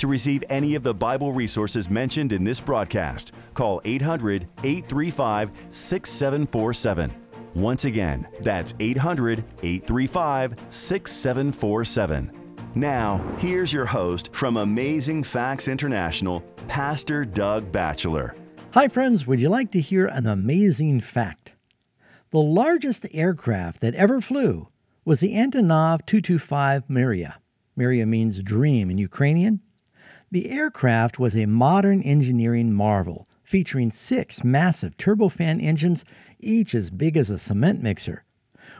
To receive any of the Bible resources mentioned in this broadcast, call 800 835 6747. Once again, that's 800 835 6747. Now, here's your host from Amazing Facts International, Pastor Doug Batchelor. Hi, friends. Would you like to hear an amazing fact? The largest aircraft that ever flew was the Antonov 225 Mriya. Mriya means dream in Ukrainian. The aircraft was a modern engineering marvel, featuring six massive turbofan engines, each as big as a cement mixer.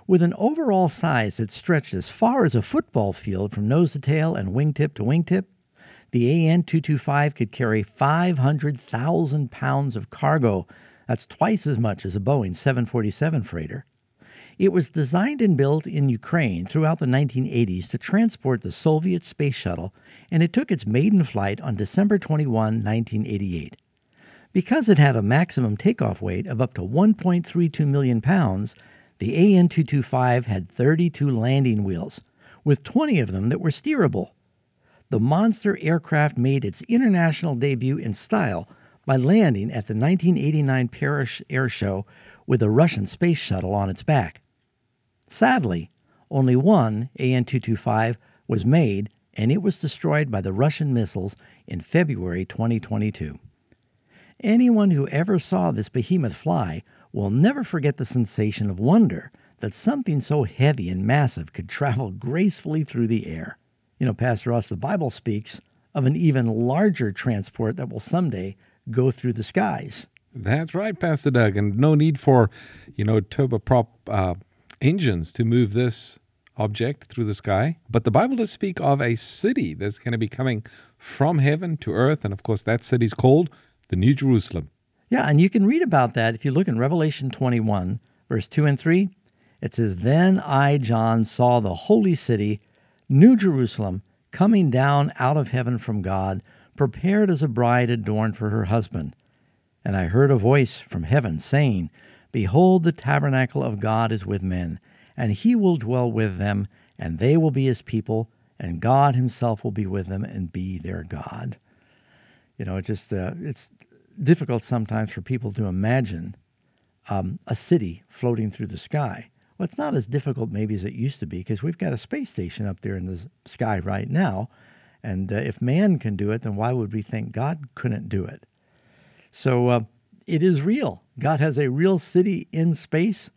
With an overall size that stretched as far as a football field from nose to tail and wingtip to wingtip, the AN 225 could carry 500,000 pounds of cargo. That's twice as much as a Boeing 747 freighter. It was designed and built in Ukraine throughout the 1980s to transport the Soviet space shuttle, and it took its maiden flight on December 21, 1988. Because it had a maximum takeoff weight of up to 1.32 million pounds, the AN 225 had 32 landing wheels, with 20 of them that were steerable. The monster aircraft made its international debut in style by landing at the 1989 Paris Air Show with a Russian space shuttle on its back. Sadly, only one AN 225 was made, and it was destroyed by the Russian missiles in February 2022. Anyone who ever saw this behemoth fly will never forget the sensation of wonder that something so heavy and massive could travel gracefully through the air. You know, Pastor Ross, the Bible speaks of an even larger transport that will someday go through the skies. That's right, Pastor Doug, and no need for, you know, turboprop uh, engines to move this object through the sky. But the Bible does speak of a city that's going to be coming from heaven to earth, and of course, that city is called the New Jerusalem. Yeah, and you can read about that if you look in Revelation 21, verse 2 and 3. It says, Then I, John, saw the holy city, New Jerusalem, coming down out of heaven from God, prepared as a bride adorned for her husband. And I heard a voice from heaven saying, Behold, the tabernacle of God is with men, and he will dwell with them, and they will be his people, and God himself will be with them and be their God. You know, it just uh, it's difficult sometimes for people to imagine um, a city floating through the sky. Well, it's not as difficult maybe as it used to be because we've got a space station up there in the sky right now. And uh, if man can do it, then why would we think God couldn't do it? So uh, it is real. God has a real city in space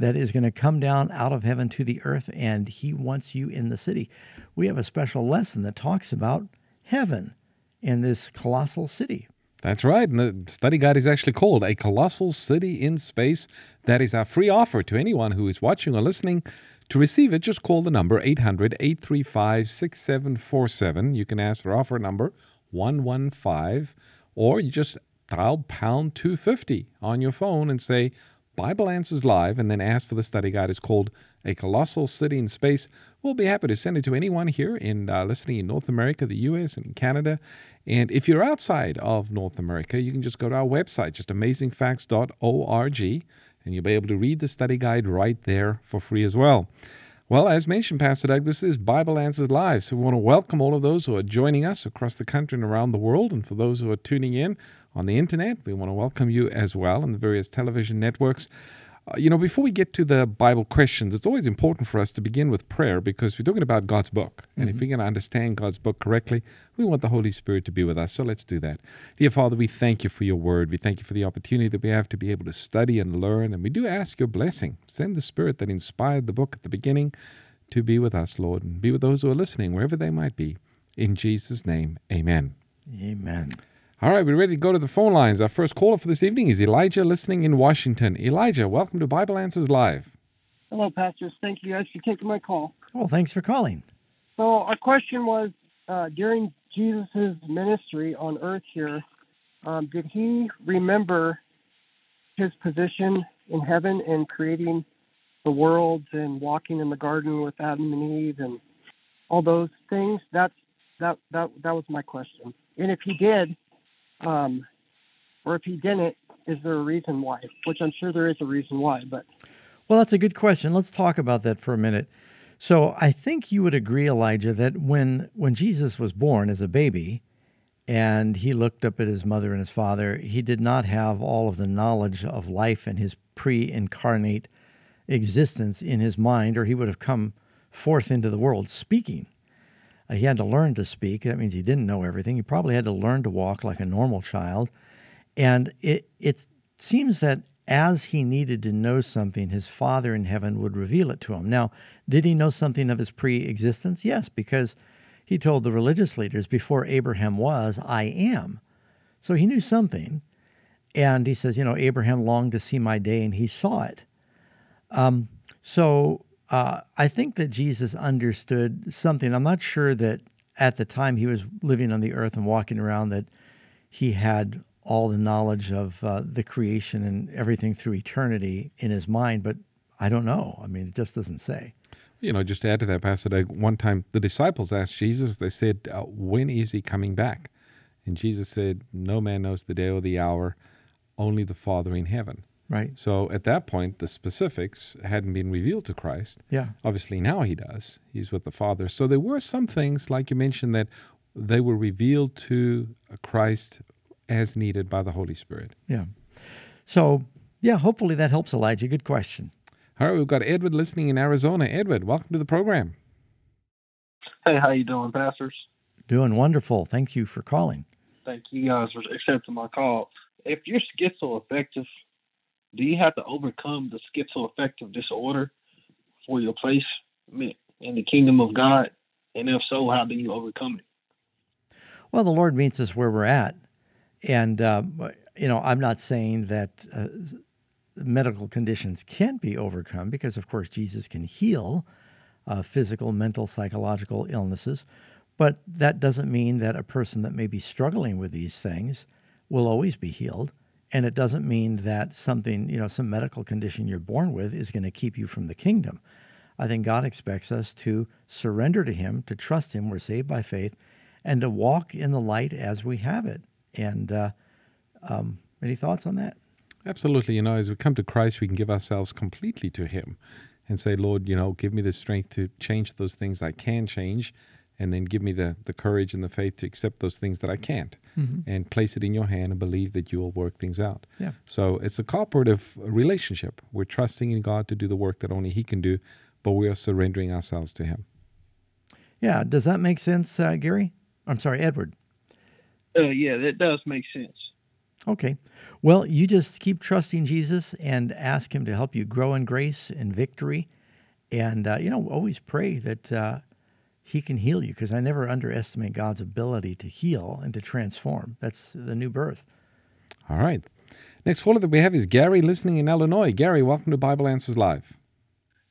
that is going to come down out of heaven to the earth, and He wants you in the city. We have a special lesson that talks about heaven in this colossal city. That's right. And the study guide is actually called A Colossal City in Space. That is our free offer to anyone who is watching or listening. To receive it, just call the number 800 835 6747. You can ask for offer number 115, or you just dial pound 250 on your phone and say Bible Answers Live, and then ask for the study guide. It's called A Colossal City in Space. We'll be happy to send it to anyone here in uh, listening in North America, the US, and Canada. And if you're outside of North America, you can just go to our website, just amazingfacts.org, and you'll be able to read the study guide right there for free as well. Well, as mentioned, Pastor Doug, this is Bible Answers Live. So we want to welcome all of those who are joining us across the country and around the world. And for those who are tuning in on the internet, we want to welcome you as well on the various television networks. Uh, you know, before we get to the Bible questions, it's always important for us to begin with prayer because we're talking about God's book. And mm-hmm. if we're going to understand God's book correctly, we want the Holy Spirit to be with us. So let's do that. Dear Father, we thank you for your word. We thank you for the opportunity that we have to be able to study and learn. And we do ask your blessing. Send the Spirit that inspired the book at the beginning to be with us, Lord, and be with those who are listening, wherever they might be. In Jesus' name, amen. Amen. All right, we're ready to go to the phone lines. Our first caller for this evening is Elijah, listening in Washington. Elijah, welcome to Bible Answers Live. Hello, pastors. Thank you guys for taking my call. Well, thanks for calling. So, our question was uh, during Jesus' ministry on earth here, um, did he remember his position in heaven and creating the worlds and walking in the garden with Adam and Eve and all those things? That's that that that was my question. And if he did, um, or if he didn't, is there a reason why? Which I'm sure there is a reason why, but well, that's a good question. Let's talk about that for a minute. So I think you would agree, Elijah, that when when Jesus was born as a baby, and he looked up at his mother and his father, he did not have all of the knowledge of life and his pre-incarnate existence in his mind, or he would have come forth into the world speaking. Uh, he had to learn to speak. That means he didn't know everything. He probably had to learn to walk like a normal child. And it, it seems that as he needed to know something, his Father in heaven would reveal it to him. Now, did he know something of his pre existence? Yes, because he told the religious leaders, Before Abraham was, I am. So he knew something. And he says, You know, Abraham longed to see my day, and he saw it. Um, so uh, I think that Jesus understood something. I'm not sure that at the time he was living on the earth and walking around that he had all the knowledge of uh, the creation and everything through eternity in his mind, but I don't know. I mean, it just doesn't say. You know, just to add to that, Pastor one time the disciples asked Jesus, they said, uh, When is he coming back? And Jesus said, No man knows the day or the hour, only the Father in heaven. Right. So at that point, the specifics hadn't been revealed to Christ. Yeah. Obviously, now he does. He's with the Father. So there were some things, like you mentioned, that they were revealed to Christ as needed by the Holy Spirit. Yeah. So, yeah, hopefully that helps, Elijah. Good question. All right, we've got Edward listening in Arizona. Edward, welcome to the program. Hey, how you doing, pastors? Doing wonderful. Thank you for calling. Thank you guys for accepting my call. If you're schizoaffective, do you have to overcome the schizoaffective disorder for your place in the kingdom of God? And if so, how do you overcome it? Well, the Lord meets us where we're at. And, uh, you know, I'm not saying that uh, medical conditions can't be overcome because, of course, Jesus can heal uh, physical, mental, psychological illnesses. But that doesn't mean that a person that may be struggling with these things will always be healed. And it doesn't mean that something, you know, some medical condition you're born with is going to keep you from the kingdom. I think God expects us to surrender to Him, to trust Him. We're saved by faith, and to walk in the light as we have it. And uh, um, any thoughts on that? Absolutely. You know, as we come to Christ, we can give ourselves completely to Him and say, Lord, you know, give me the strength to change those things I can change, and then give me the, the courage and the faith to accept those things that I can't mm-hmm. and place it in your hand and believe that you will work things out. Yeah. So it's a cooperative relationship. We're trusting in God to do the work that only He can do, but we are surrendering ourselves to Him. Yeah. Does that make sense, uh, Gary? I'm sorry, Edward. Uh, yeah, that does make sense. Okay. Well, you just keep trusting Jesus and ask Him to help you grow in grace and victory. And, uh, you know, always pray that uh, He can heal you because I never underestimate God's ability to heal and to transform. That's the new birth. All right. Next caller that we have is Gary listening in Illinois. Gary, welcome to Bible Answers Live.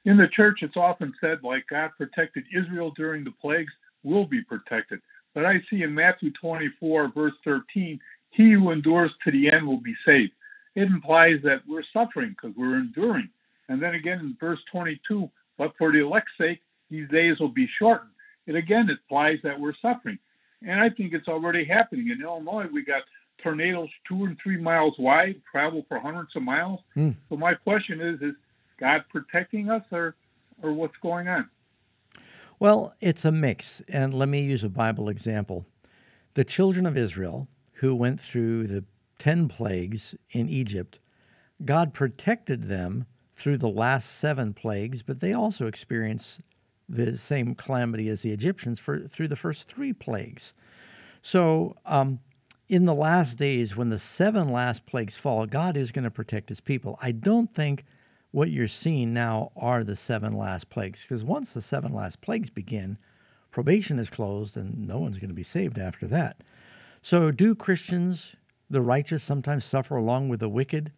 In the church, it's often said, like God protected Israel during the plagues, we'll be protected. But I see in Matthew 24, verse 13, he who endures to the end will be saved. It implies that we're suffering because we're enduring. And then again in verse 22, but for the elect's sake, these days will be shortened. It again implies that we're suffering. And I think it's already happening. In Illinois, we got tornadoes two and three miles wide, travel for hundreds of miles. Mm. So my question is, is God protecting us or, or what's going on? Well, it's a mix. And let me use a Bible example. The children of Israel, who went through the 10 plagues in Egypt, God protected them through the last seven plagues, but they also experienced the same calamity as the Egyptians for, through the first three plagues. So, um, in the last days, when the seven last plagues fall, God is going to protect his people. I don't think what you're seeing now are the seven last plagues. Because once the seven last plagues begin, probation is closed and no one's going to be saved after that. So, do Christians, the righteous, sometimes suffer along with the wicked?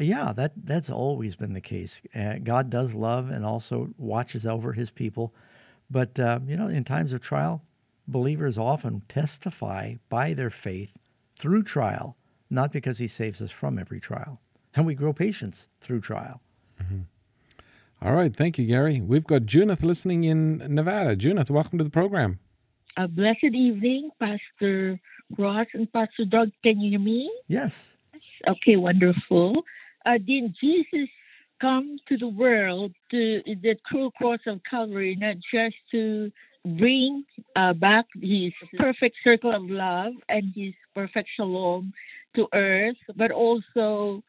Yeah, that, that's always been the case. Uh, God does love and also watches over his people. But, uh, you know, in times of trial, believers often testify by their faith through trial, not because he saves us from every trial. And we grow patience through trial. Mm-hmm. All right. Thank you, Gary. We've got Junith listening in Nevada. Junith, welcome to the program. A blessed evening, Pastor Ross and Pastor Doug. Can you hear me? Yes. Okay, wonderful. Uh, did Jesus come to the world to the true cross of Calvary, not just to bring uh, back his perfect circle of love and his perfect shalom to earth, but also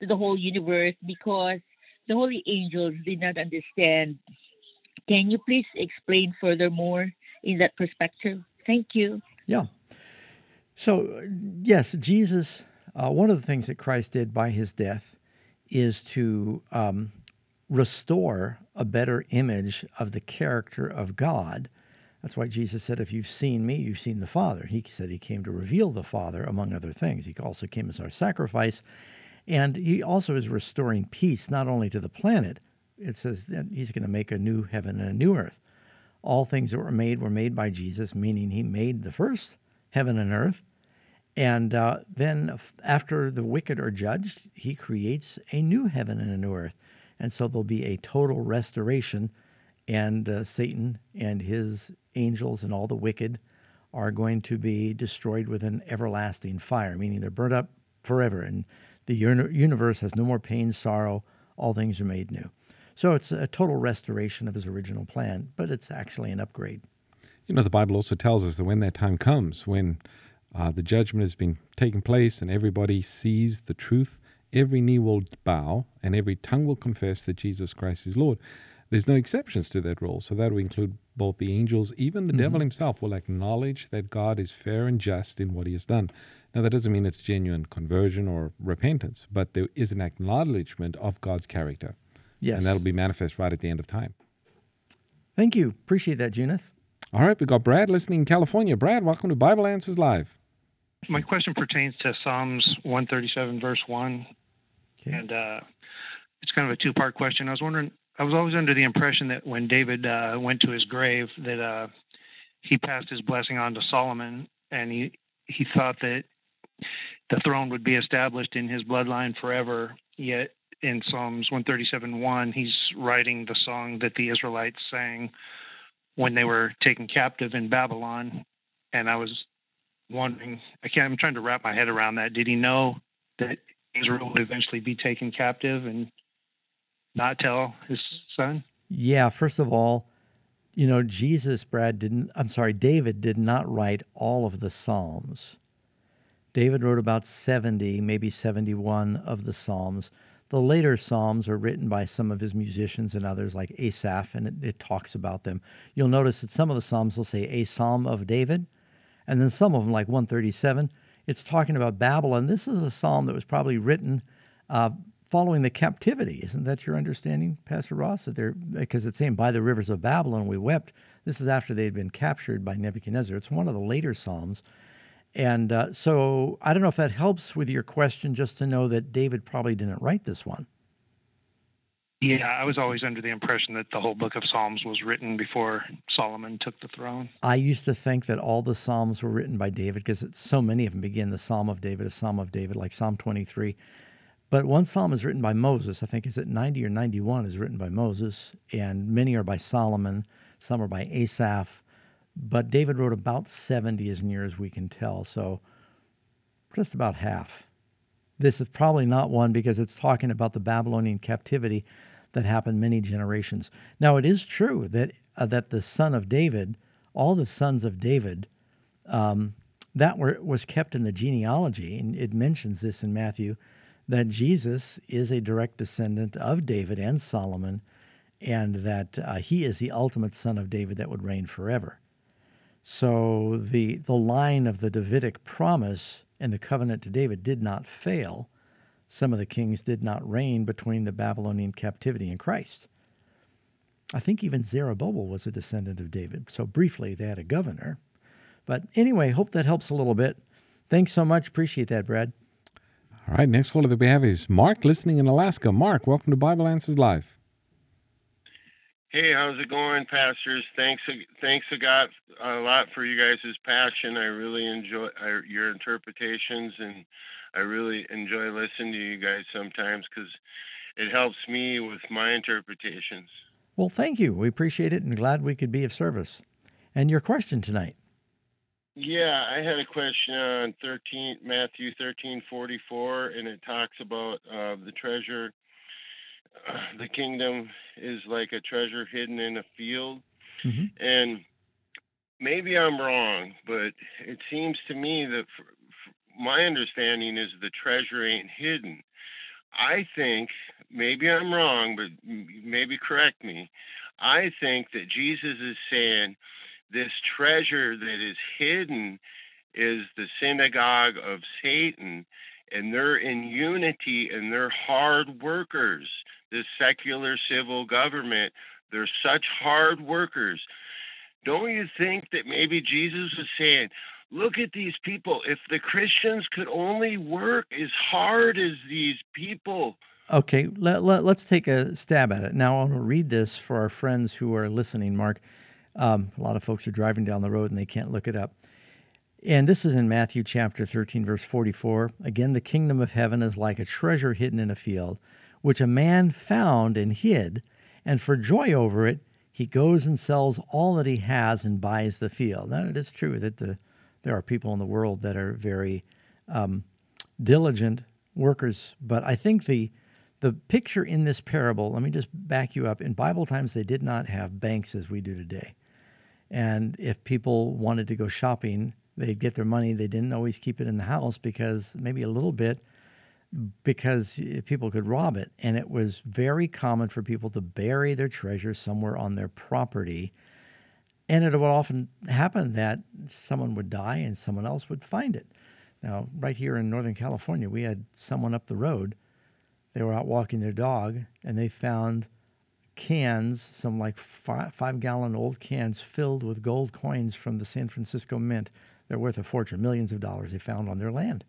to the whole universe because the holy angels did not understand. Can you please explain furthermore in that perspective? Thank you. Yeah. So, yes, Jesus, uh, one of the things that Christ did by his death is to um, restore a better image of the character of God. That's why Jesus said, If you've seen me, you've seen the Father. He said he came to reveal the Father, among other things. He also came as our sacrifice. And he also is restoring peace, not only to the planet, it says that he's going to make a new heaven and a new earth. All things that were made were made by Jesus, meaning he made the first heaven and earth. And uh, then, after the wicked are judged, he creates a new heaven and a new earth. And so there'll be a total restoration, and uh, Satan and his angels and all the wicked are going to be destroyed with an everlasting fire, meaning they're burnt up forever. And the universe has no more pain, sorrow, all things are made new. So it's a total restoration of his original plan, but it's actually an upgrade. You know, the Bible also tells us that when that time comes, when uh, the judgment has been taking place and everybody sees the truth, every knee will bow and every tongue will confess that Jesus Christ is Lord. There's no exceptions to that rule. So that will include both the angels, even the mm-hmm. devil himself will acknowledge that God is fair and just in what he has done. Now, that doesn't mean it's genuine conversion or repentance, but there is an acknowledgement of God's character. Yes. And that'll be manifest right at the end of time. Thank you. Appreciate that, Junith. All right, we got Brad listening in California. Brad, welcome to Bible Answers Live. My question pertains to Psalms 137, verse 1. Okay. And uh, it's kind of a two part question. I was wondering, I was always under the impression that when David uh, went to his grave, that uh, he passed his blessing on to Solomon, and he he thought that the throne would be established in his bloodline forever. Yet in Psalms 137 1, he's writing the song that the Israelites sang when they were taken captive in Babylon. And I was wondering, I can't, I'm trying to wrap my head around that. Did he know that Israel would eventually be taken captive and not tell his son? Yeah, first of all, you know, Jesus, Brad, didn't, I'm sorry, David did not write all of the Psalms. David wrote about 70, maybe 71 of the Psalms. The later Psalms are written by some of his musicians and others, like Asaph, and it, it, talks about them. You'll notice that some of the Psalms will say a Psalm of David, and then some of them, like 137, it's talking about Babylon. This is a psalm that was probably written uh, following the captivity. Isn't that your understanding, Pastor Ross? That they're because it's saying by the rivers of Babylon we wept. This is after they had been captured by Nebuchadnezzar. It's one of the later psalms. And uh, so I don't know if that helps with your question, just to know that David probably didn't write this one. Yeah, I was always under the impression that the whole book of Psalms was written before Solomon took the throne. I used to think that all the Psalms were written by David because so many of them begin the Psalm of David, a Psalm of David, like Psalm 23. But one psalm is written by Moses. I think is it 90 or 91 is written by Moses, and many are by Solomon. Some are by Asaph. But David wrote about 70 as near as we can tell, so just about half. This is probably not one because it's talking about the Babylonian captivity that happened many generations. Now, it is true that uh, that the son of David, all the sons of David, um, that were, was kept in the genealogy, and it mentions this in Matthew, that Jesus is a direct descendant of David and Solomon, and that uh, he is the ultimate son of David that would reign forever. So the, the line of the Davidic promise and the covenant to David did not fail. Some of the kings did not reign between the Babylonian captivity and Christ. I think even Zerubbabel was a descendant of David. So briefly, they had a governor. But anyway, hope that helps a little bit. Thanks so much. Appreciate that, Brad. All right, next caller that we have is Mark listening in Alaska. Mark, welcome to Bible Answers Live. Hey, how's it going, pastors? Thanks, thanks a lot, a lot for you guys' passion. I really enjoy uh, your interpretations, and I really enjoy listening to you guys sometimes because it helps me with my interpretations. Well, thank you. We appreciate it, and glad we could be of service. And your question tonight? Yeah, I had a question on thirteen Matthew thirteen forty four, and it talks about uh, the treasure the kingdom is like a treasure hidden in a field. Mm-hmm. And maybe I'm wrong, but it seems to me that for my understanding is the treasure ain't hidden. I think maybe I'm wrong, but maybe correct me. I think that Jesus is saying this treasure that is hidden is the synagogue of Satan, and they're in unity and they're hard workers this secular civil government. They're such hard workers. Don't you think that maybe Jesus is saying, look at these people. If the Christians could only work as hard as these people. Okay, let, let, us take a stab at it. Now, I want to read this for our friends who are listening, Mark. Um, a lot of folks are driving down the road and they can't look it up. And this is in Matthew chapter 13, verse 44. Again, the kingdom of heaven is like a treasure hidden in a field which a man found and hid, and for joy over it, he goes and sells all that he has and buys the field. Now, it is true that the, there are people in the world that are very um, diligent workers, but I think the the picture in this parable, let me just back you up. In Bible times, they did not have banks as we do today. And if people wanted to go shopping, they'd get their money. They didn't always keep it in the house because maybe a little bit because people could rob it. And it was very common for people to bury their treasure somewhere on their property. And it would often happen that someone would die and someone else would find it. Now, right here in Northern California, we had someone up the road. They were out walking their dog and they found cans, some like five, five gallon old cans filled with gold coins from the San Francisco Mint. They're worth a fortune, millions of dollars they found on their land.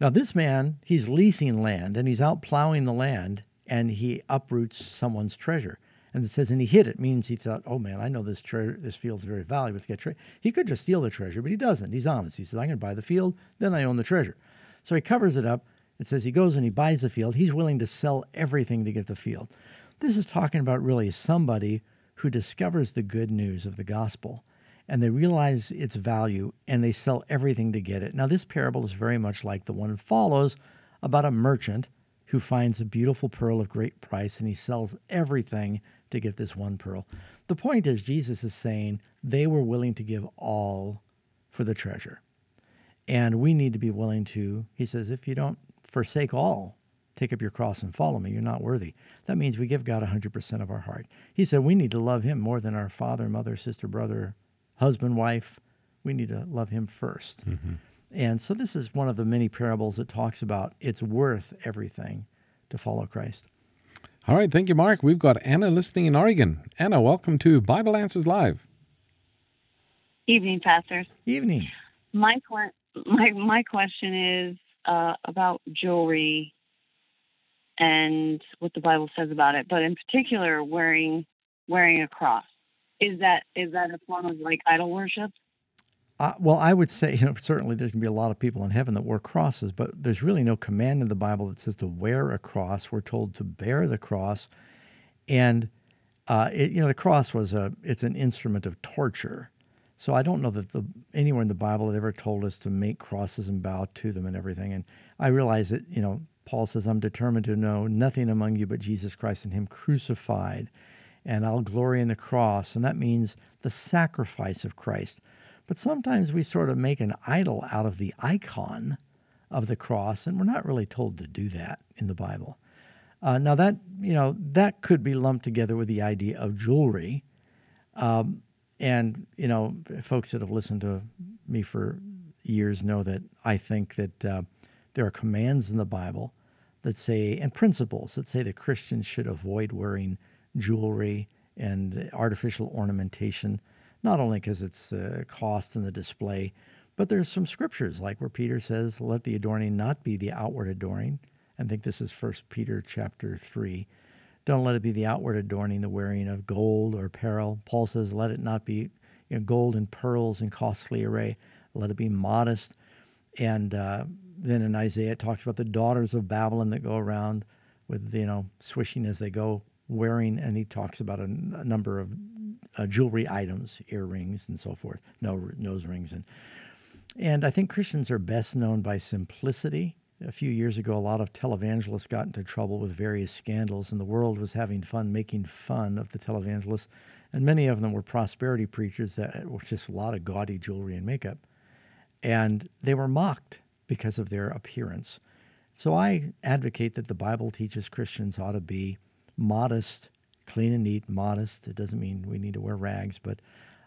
Now, this man, he's leasing land and he's out plowing the land and he uproots someone's treasure. And it says, and he hid it, means he thought, oh man, I know this tre- this field's very valuable to get treasure. He could just steal the treasure, but he doesn't. He's honest. He says, I'm going to buy the field, then I own the treasure. So he covers it up. It says he goes and he buys the field. He's willing to sell everything to get the field. This is talking about really somebody who discovers the good news of the gospel and they realize its value and they sell everything to get it. Now, this parable is very much like the one follows about a merchant who finds a beautiful pearl of great price and he sells everything to get this one pearl. The point is, Jesus is saying they were willing to give all for the treasure. And we need to be willing to, he says, if you don't forsake all, take up your cross and follow me, you're not worthy. That means we give God 100% of our heart. He said we need to love him more than our father, mother, sister, brother, husband, wife, we need to love him 1st mm-hmm. And so this is one of the many parables that talks about it's worth everything to follow Christ. All right, thank you, Mark. We've got Anna listening in Oregon. Anna, welcome to Bible Answers Live. Evening, pastors. Evening. My my my question is uh, about jewelry and what the Bible says about it, but in particular, wearing wearing a cross. Is that is that a form of like idol worship? Uh, well, I would say, you know, certainly there's going to be a lot of people in heaven that wear crosses, but there's really no command in the Bible that says to wear a cross. We're told to bear the cross, and uh, it, you know, the cross was a it's an instrument of torture. So I don't know that the, anywhere in the Bible it ever told us to make crosses and bow to them and everything. And I realize that you know Paul says, "I'm determined to know nothing among you but Jesus Christ and Him crucified." and I'll glory in the cross. And that means the sacrifice of Christ. But sometimes we sort of make an idol out of the icon of the cross, and we're not really told to do that in the Bible. Uh, now that you know that could be lumped together with the idea of jewelry, um, and you know folks that have listened to me for years know that I think that uh, there are commands in the Bible that say and principles that say that Christians should avoid wearing jewelry and artificial ornamentation, not only because it's uh, cost in the display, but there's some scriptures like where Peter says, "Let the adorning not be the outward adorning." I think this is First Peter chapter three, Don't let it be the outward adorning, the wearing of gold or apparel. Paul says, let it not be you know, gold and pearls and costly array. Let it be modest. And uh, then in Isaiah, it talks about the daughters of Babylon that go around with, you know, swishing as they go, wearing, and he talks about a, a number of uh, jewelry items, earrings and so forth, no, nose rings. And, and I think Christians are best known by simplicity. A few years ago, a lot of televangelists got into trouble with various scandals, and the world was having fun making fun of the televangelists. And many of them were prosperity preachers that were just a lot of gaudy jewelry and makeup. And they were mocked because of their appearance. So I advocate that the Bible teaches Christians ought to be modest, clean and neat, modest. It doesn't mean we need to wear rags, but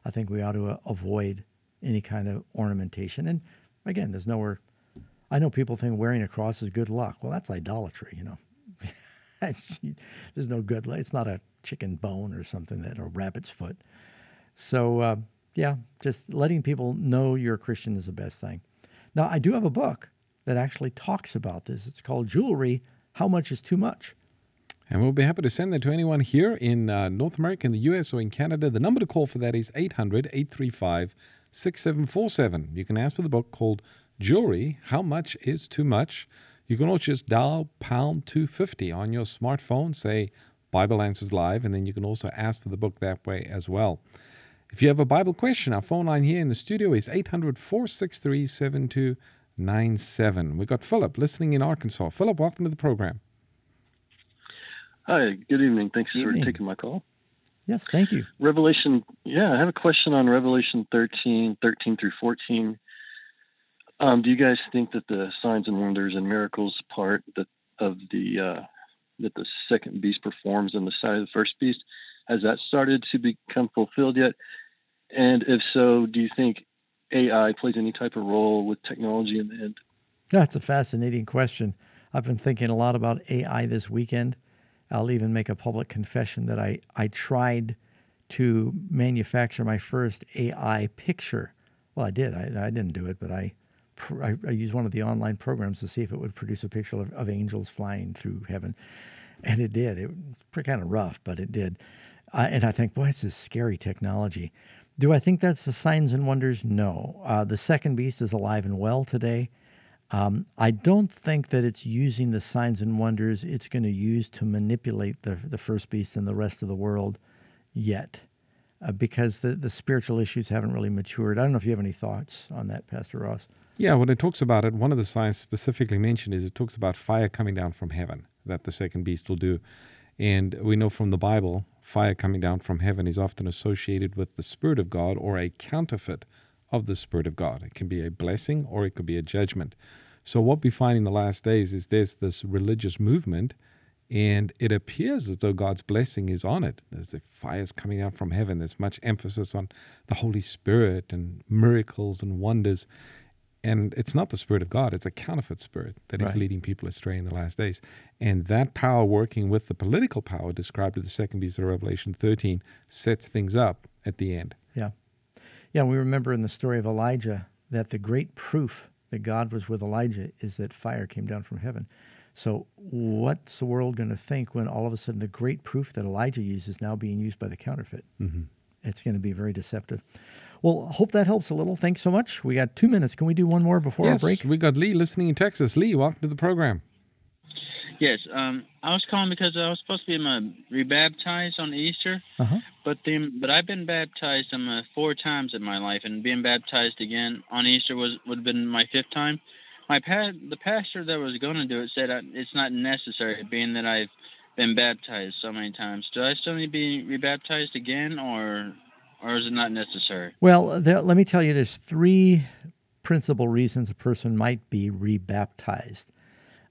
I think we ought to uh, avoid any kind of ornamentation. And again, there's nowhere. I know people think wearing a cross is good luck. Well, that's idolatry, you know. there's no good. It's not a chicken bone or something that or rabbit's foot. So uh, yeah, just letting people know you're a Christian is the best thing. Now I do have a book that actually talks about this. It's called Jewelry: How Much Is Too Much. And we'll be happy to send that to anyone here in uh, North America, in the US, or in Canada. The number to call for that is 800 835 6747. You can ask for the book called Jewelry How Much Is Too Much. You can also just dial pound 250 on your smartphone, say Bible Answers Live, and then you can also ask for the book that way as well. If you have a Bible question, our phone line here in the studio is 800 463 7297. We've got Philip listening in Arkansas. Philip, welcome to the program. Hi, good evening. Thanks evening. for taking my call. Yes, thank you. Revelation, yeah, I have a question on Revelation 13, 13 through 14. Um, do you guys think that the signs and wonders and miracles part that of the uh, that the second beast performs on the side of the first beast has that started to become fulfilled yet? And if so, do you think AI plays any type of role with technology in the end? That's a fascinating question. I've been thinking a lot about AI this weekend. I'll even make a public confession that I, I tried to manufacture my first AI picture. Well, I did. I, I didn't do it, but I, I, I used one of the online programs to see if it would produce a picture of, of angels flying through heaven. And it did. It was kind of rough, but it did. Uh, and I think, boy, it's this scary technology. Do I think that's the signs and wonders? No. Uh, the second beast is alive and well today. Um, I don't think that it's using the signs and wonders it's going to use to manipulate the, the first beast and the rest of the world yet, uh, because the, the spiritual issues haven't really matured. I don't know if you have any thoughts on that, Pastor Ross. Yeah, when it talks about it, one of the signs specifically mentioned is it talks about fire coming down from heaven that the second beast will do. And we know from the Bible, fire coming down from heaven is often associated with the Spirit of God or a counterfeit of the Spirit of God. It can be a blessing or it could be a judgment. So, what we find in the last days is there's this religious movement, and it appears as though God's blessing is on it. There's a fires coming out from heaven. There's much emphasis on the Holy Spirit and miracles and wonders. And it's not the Spirit of God, it's a counterfeit spirit that is right. leading people astray in the last days. And that power working with the political power described in the second beast of Revelation 13 sets things up at the end. Yeah. Yeah, we remember in the story of Elijah that the great proof that God was with Elijah is that fire came down from heaven. So, what's the world going to think when all of a sudden the great proof that Elijah used is now being used by the counterfeit? Mm-hmm. It's going to be very deceptive. Well, hope that helps a little. Thanks so much. We got two minutes. Can we do one more before yes, our break? We got Lee listening in Texas. Lee, welcome to the program. Yes, um, I was calling because I was supposed to be my rebaptized on Easter, uh-huh. but the but I've been baptized um, uh, four times in my life, and being baptized again on Easter was would have been my fifth time. My pa- the pastor that was going to do it said I, it's not necessary, being that I've been baptized so many times. Do I still need to be rebaptized again, or or is it not necessary? Well, there, let me tell you, there's three principal reasons a person might be rebaptized.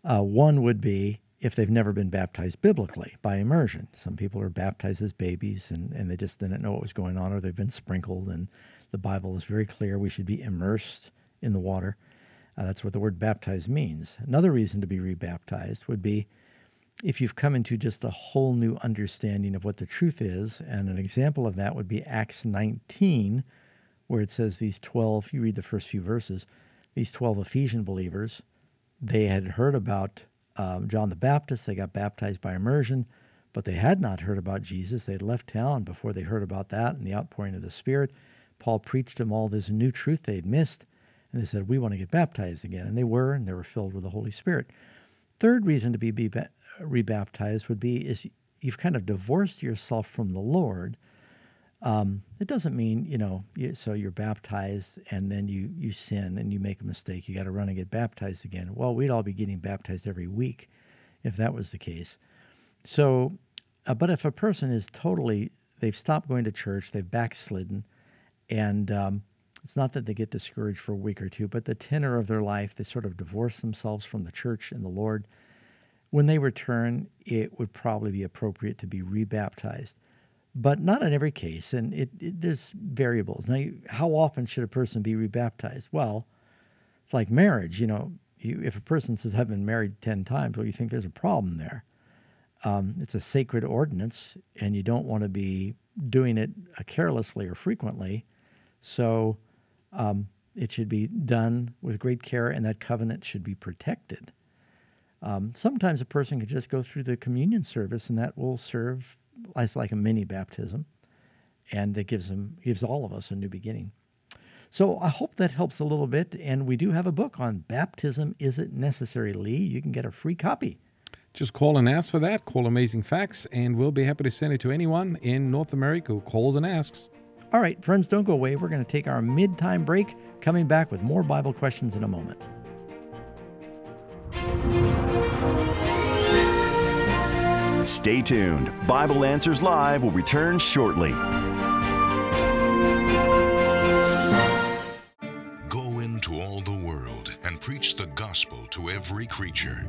Uh, one would be if they've never been baptized biblically by immersion. Some people are baptized as babies and, and they just didn't know what was going on, or they've been sprinkled, and the Bible is very clear we should be immersed in the water. Uh, that's what the word baptized means. Another reason to be rebaptized would be if you've come into just a whole new understanding of what the truth is. And an example of that would be Acts 19, where it says these 12, you read the first few verses, these 12 Ephesian believers, they had heard about um, John the Baptist, they got baptized by immersion, but they had not heard about Jesus. They had left town before they heard about that and the outpouring of the Spirit. Paul preached them all this new truth they'd missed, and they said, We want to get baptized again. And they were, and they were filled with the Holy Spirit. Third reason to be, be rebaptized would be is you've kind of divorced yourself from the Lord. Um, it doesn't mean you know you, so you're baptized and then you you sin and you make a mistake you got to run and get baptized again. Well we'd all be getting baptized every week if that was the case. So uh, but if a person is totally they've stopped going to church they've backslidden and um, it's not that they get discouraged for a week or two but the tenor of their life they sort of divorce themselves from the church and the lord. When they return, it would probably be appropriate to be rebaptized, but not in every case. And it, it there's variables. Now, you, how often should a person be rebaptized? Well, it's like marriage. You know, you, if a person says I've been married ten times, well, you think there's a problem there. Um, it's a sacred ordinance, and you don't want to be doing it uh, carelessly or frequently. So um, it should be done with great care, and that covenant should be protected. Um, sometimes a person can just go through the communion service, and that will serve as like a mini baptism, and it gives them gives all of us a new beginning. So I hope that helps a little bit. And we do have a book on baptism. Is it necessary, Lee? You can get a free copy. Just call and ask for that. Call Amazing Facts, and we'll be happy to send it to anyone in North America who calls and asks. All right, friends, don't go away. We're going to take our mid time break, coming back with more Bible questions in a moment. Stay tuned. Bible Answers Live will return shortly. Go into all the world and preach the gospel to every creature.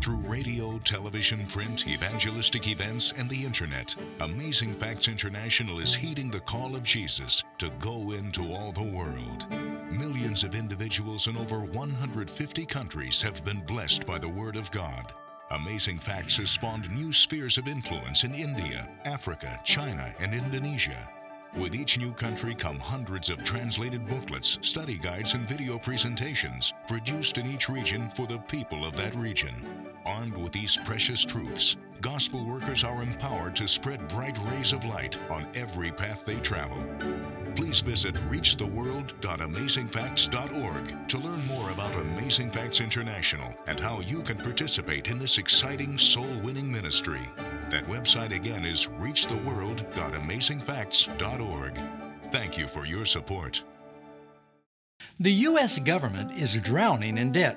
Through radio, television, print, evangelistic events, and the internet, Amazing Facts International is heeding the call of Jesus to go into all the world. Millions of individuals in over 150 countries have been blessed by the Word of God. Amazing Facts has spawned new spheres of influence in India, Africa, China, and Indonesia. With each new country come hundreds of translated booklets, study guides, and video presentations produced in each region for the people of that region. Armed with these precious truths, gospel workers are empowered to spread bright rays of light on every path they travel. Please visit reachtheworld.amazingfacts.org to learn more about Amazing Facts International and how you can participate in this exciting soul winning ministry. That website again is reachtheworld.amazingfacts.org. Thank you for your support. The U.S. government is drowning in debt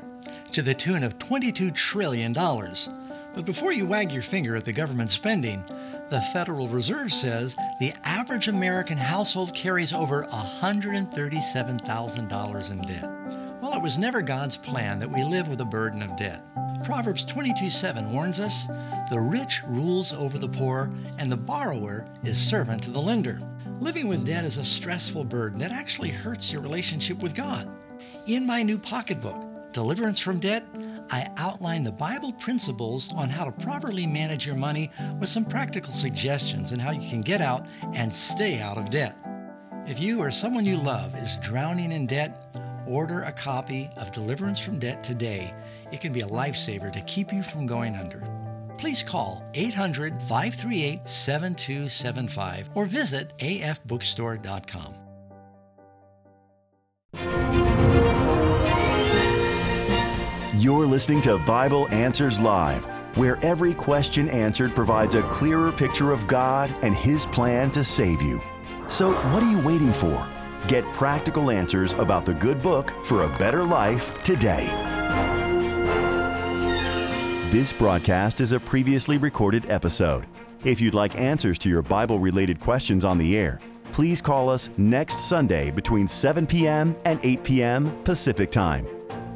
to the tune of $22 trillion. But before you wag your finger at the government spending, the Federal Reserve says the average American household carries over $137,000 in debt. Well, it was never God's plan that we live with a burden of debt. Proverbs 22:7 warns us, "The rich rules over the poor, and the borrower is servant to the lender." Living with debt is a stressful burden that actually hurts your relationship with God. In my new pocketbook, Deliverance from Debt, I outline the Bible principles on how to properly manage your money with some practical suggestions on how you can get out and stay out of debt. If you or someone you love is drowning in debt, order a copy of Deliverance from Debt today. It can be a lifesaver to keep you from going under. Please call 800 538 7275 or visit afbookstore.com. You're listening to Bible Answers Live, where every question answered provides a clearer picture of God and His plan to save you. So, what are you waiting for? Get practical answers about the good book for a better life today. This broadcast is a previously recorded episode. If you'd like answers to your Bible related questions on the air, please call us next Sunday between 7 p.m. and 8 p.m. Pacific Time.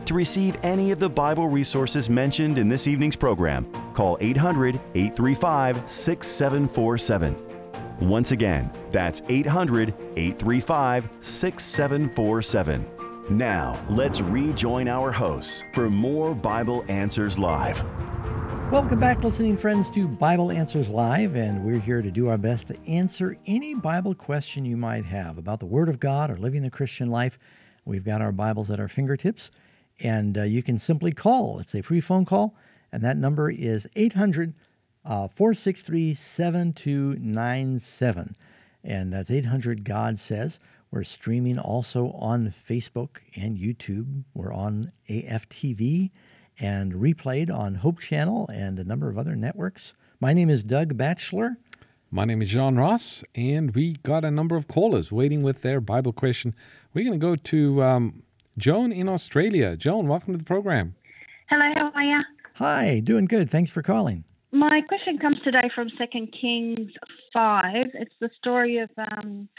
To receive any of the Bible resources mentioned in this evening's program, call 800 835 6747. Once again, that's 800 835 6747. Now, let's rejoin our hosts for more Bible Answers Live. Welcome back, listening friends, to Bible Answers Live, and we're here to do our best to answer any Bible question you might have about the Word of God or living the Christian life. We've got our Bibles at our fingertips. And uh, you can simply call. It's a free phone call, and that number is 800 uh, 463 7297. And that's 800 God Says. We're streaming also on Facebook and YouTube. We're on AFTV and replayed on Hope Channel and a number of other networks. My name is Doug Batchelor. My name is John Ross, and we got a number of callers waiting with their Bible question. We're going to go to um, Joan in Australia. Joan, welcome to the program. Hello, how are you? Hi, doing good. Thanks for calling. My question comes today from Second Kings five. It's the story of um,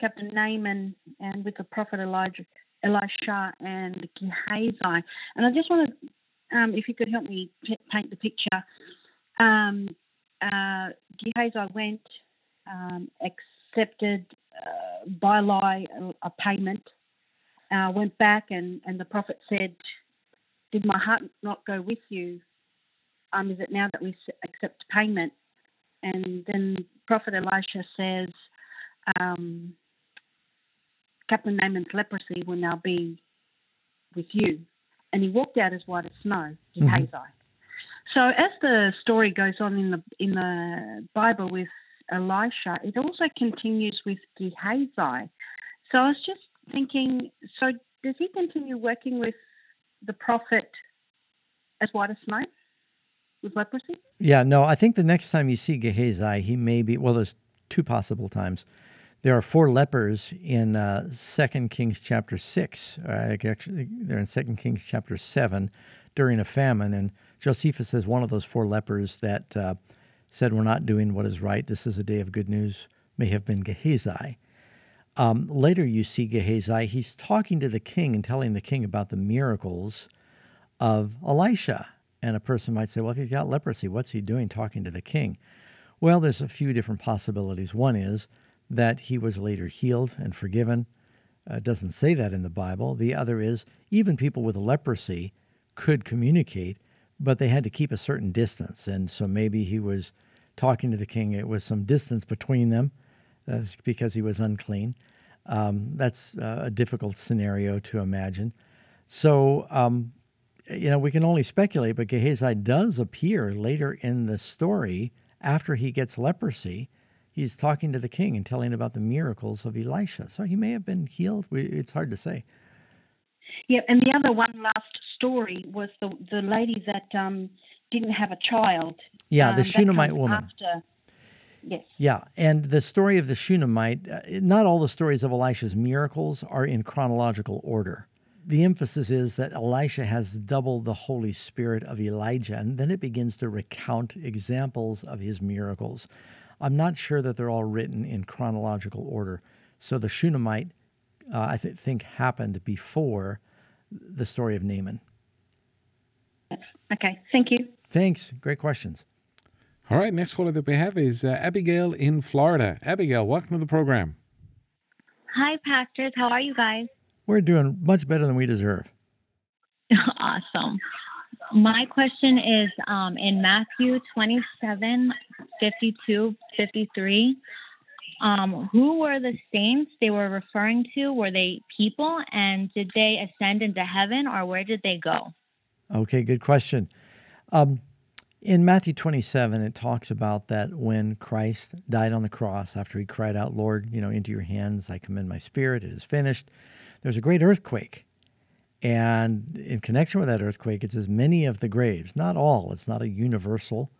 Captain Naaman and with the prophet Elijah, Elisha and Gehazi. And I just want to, um, if you could help me paint the picture. Um, uh, Gehazi went, um, accepted uh, by lie a, a payment, uh, went back, and, and the prophet said, Did my heart not go with you? Um, is it now that we accept payment? And then Prophet Elisha says, um, Captain Naaman's leprosy will now be with you. And he walked out as white as snow, Gehazi. Mm-hmm. So as the story goes on in the in the Bible with Elisha, it also continues with Gehazi. So I was just thinking, so does he continue working with the prophet as white as snow with leprosy? Yeah, no, I think the next time you see Gehazi, he may be, well, there's two possible times. There are four lepers in uh, 2 Kings chapter 6. Uh, actually, they're in 2 Kings chapter 7 during a famine. And Josephus says one of those four lepers that uh, said, We're not doing what is right, this is a day of good news, may have been Gehazi. Um, later, you see Gehazi, he's talking to the king and telling the king about the miracles of Elisha. And a person might say, Well, if he's got leprosy, what's he doing talking to the king? Well, there's a few different possibilities. One is that he was later healed and forgiven. Uh, doesn't say that in the Bible. The other is even people with leprosy could communicate, but they had to keep a certain distance. And so maybe he was talking to the king. It was some distance between them uh, because he was unclean. Um, that's uh, a difficult scenario to imagine. So, um, you know, we can only speculate, but Gehazi does appear later in the story after he gets leprosy he's talking to the king and telling about the miracles of Elisha. So he may have been healed. It's hard to say. Yeah, and the other one last story was the the lady that um, didn't have a child. Yeah, um, the Shunammite woman. After, yes. Yeah, and the story of the Shunammite. Uh, not all the stories of Elisha's miracles are in chronological order. The emphasis is that Elisha has double the Holy Spirit of Elijah, and then it begins to recount examples of his miracles. I'm not sure that they're all written in chronological order. So the Shunammite, uh, I th- think, happened before the story of Naaman. Okay, thank you. Thanks. Great questions. All right, next caller that we have is uh, Abigail in Florida. Abigail, welcome to the program. Hi, pastors. How are you guys? We're doing much better than we deserve. awesome. My question is um, in Matthew 27, 52, 53. Um, who were the saints they were referring to? Were they people? And did they ascend into heaven or where did they go? Okay, good question. Um, in Matthew 27, it talks about that when Christ died on the cross, after he cried out, Lord, you know, into your hands I commend my spirit, it is finished, there's a great earthquake. And in connection with that earthquake, it says many of the graves, not all, it's not a universal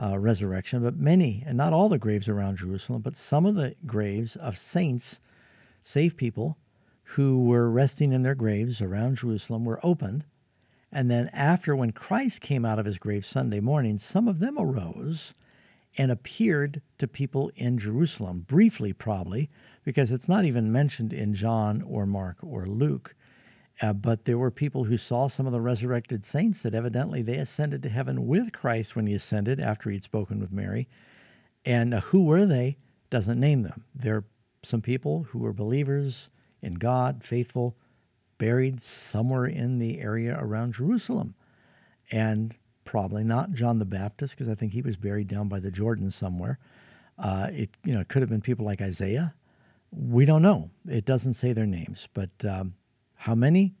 uh, resurrection, but many, and not all the graves around Jerusalem, but some of the graves of saints, saved people, who were resting in their graves around Jerusalem were opened. And then, after when Christ came out of his grave Sunday morning, some of them arose and appeared to people in Jerusalem, briefly probably, because it's not even mentioned in John or Mark or Luke. Uh, but there were people who saw some of the resurrected saints that evidently they ascended to heaven with Christ when he ascended after he'd spoken with Mary. And uh, who were they? Doesn't name them. They're some people who were believers in God, faithful, buried somewhere in the area around Jerusalem. And probably not John the Baptist, because I think he was buried down by the Jordan somewhere. Uh, it you know it could have been people like Isaiah. We don't know. It doesn't say their names, but um, how many?